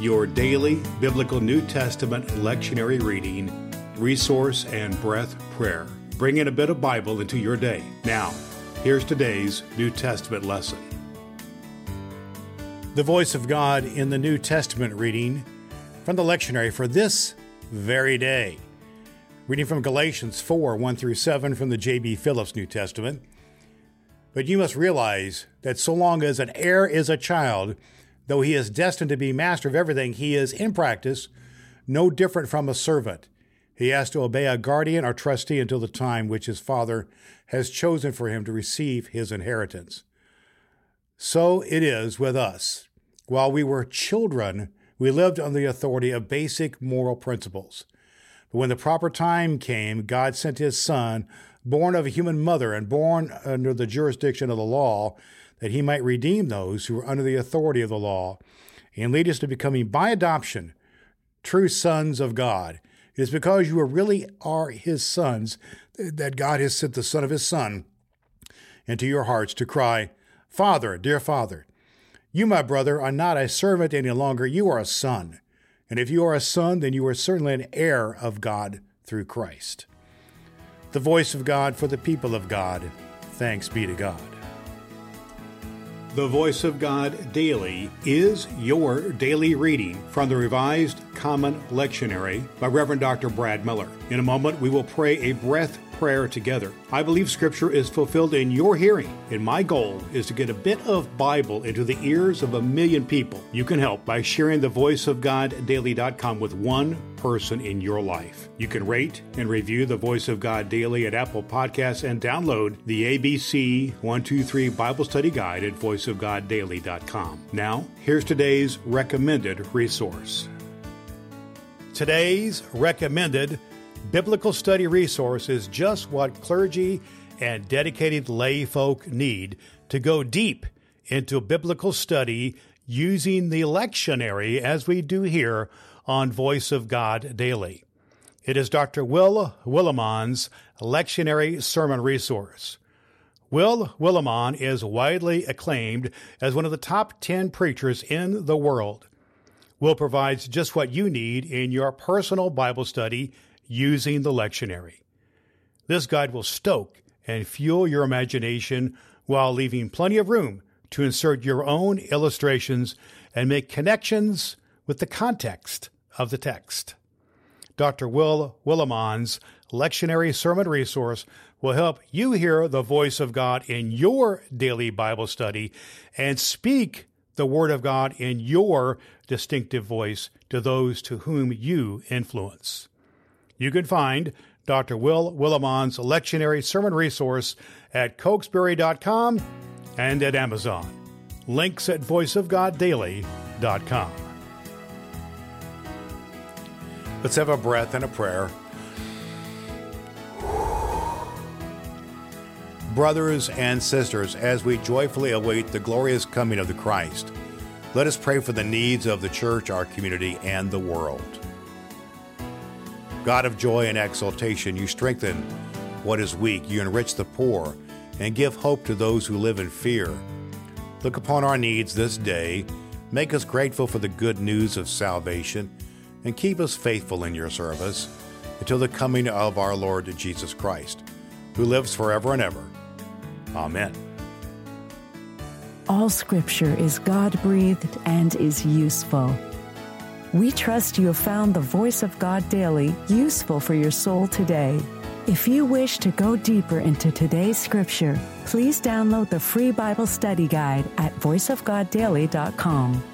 your daily biblical New Testament lectionary reading, resource, and breath prayer. Bring in a bit of Bible into your day. Now, here's today's New Testament lesson. The voice of God in the New Testament reading from the lectionary for this very day. Reading from Galatians 4 1 through 7 from the J.B. Phillips New Testament. But you must realize that so long as an heir is a child, Though he is destined to be master of everything, he is, in practice, no different from a servant. He has to obey a guardian or trustee until the time which his father has chosen for him to receive his inheritance. So it is with us. While we were children, we lived under the authority of basic moral principles. But when the proper time came, God sent his Son, born of a human mother and born under the jurisdiction of the law, that he might redeem those who were under the authority of the law and lead us to becoming, by adoption, true sons of God. It is because you really are his sons that God has sent the Son of his Son into your hearts to cry, Father, dear Father. You, my brother, are not a servant any longer, you are a son. And if you are a son, then you are certainly an heir of God through Christ. The voice of God for the people of God. Thanks be to God. The Voice of God Daily is your daily reading from the Revised Common Lectionary by Reverend Dr. Brad Miller. In a moment, we will pray a breath prayer together. I believe Scripture is fulfilled in your hearing, and my goal is to get a bit of Bible into the ears of a million people. You can help by sharing the Voice of God Daily.com with one person in your life. You can rate and review the Voice of God Daily at Apple Podcasts and download the ABC 123 Bible Study Guide at voiceofgoddaily.com. Now, here's today's recommended resource. Today's recommended biblical study resource is just what clergy and dedicated lay folk need to go deep into biblical study using the lectionary as we do here on Voice of God Daily. It is Dr. Will Willimon's lectionary sermon resource. Will Willimon is widely acclaimed as one of the top 10 preachers in the world. Will provides just what you need in your personal Bible study using the lectionary. This guide will stoke and fuel your imagination while leaving plenty of room to insert your own illustrations and make connections with the context of the text. Dr. Will Willimon's lectionary sermon resource will help you hear the voice of God in your daily Bible study and speak the Word of God in your distinctive voice to those to whom you influence. You can find Dr. Will Willimon's lectionary sermon resource at cokesbury.com and at Amazon. Links at voiceofgoddaily.com. Let's have a breath and a prayer. Brothers and sisters, as we joyfully await the glorious coming of the Christ, let us pray for the needs of the church, our community, and the world. God of joy and exaltation, you strengthen what is weak, you enrich the poor, and give hope to those who live in fear. Look upon our needs this day, make us grateful for the good news of salvation, and keep us faithful in your service until the coming of our Lord Jesus Christ, who lives forever and ever. Amen. All scripture is God breathed and is useful. We trust you have found the voice of God daily useful for your soul today. If you wish to go deeper into today's scripture, please download the free Bible study guide at voiceofgoddaily.com.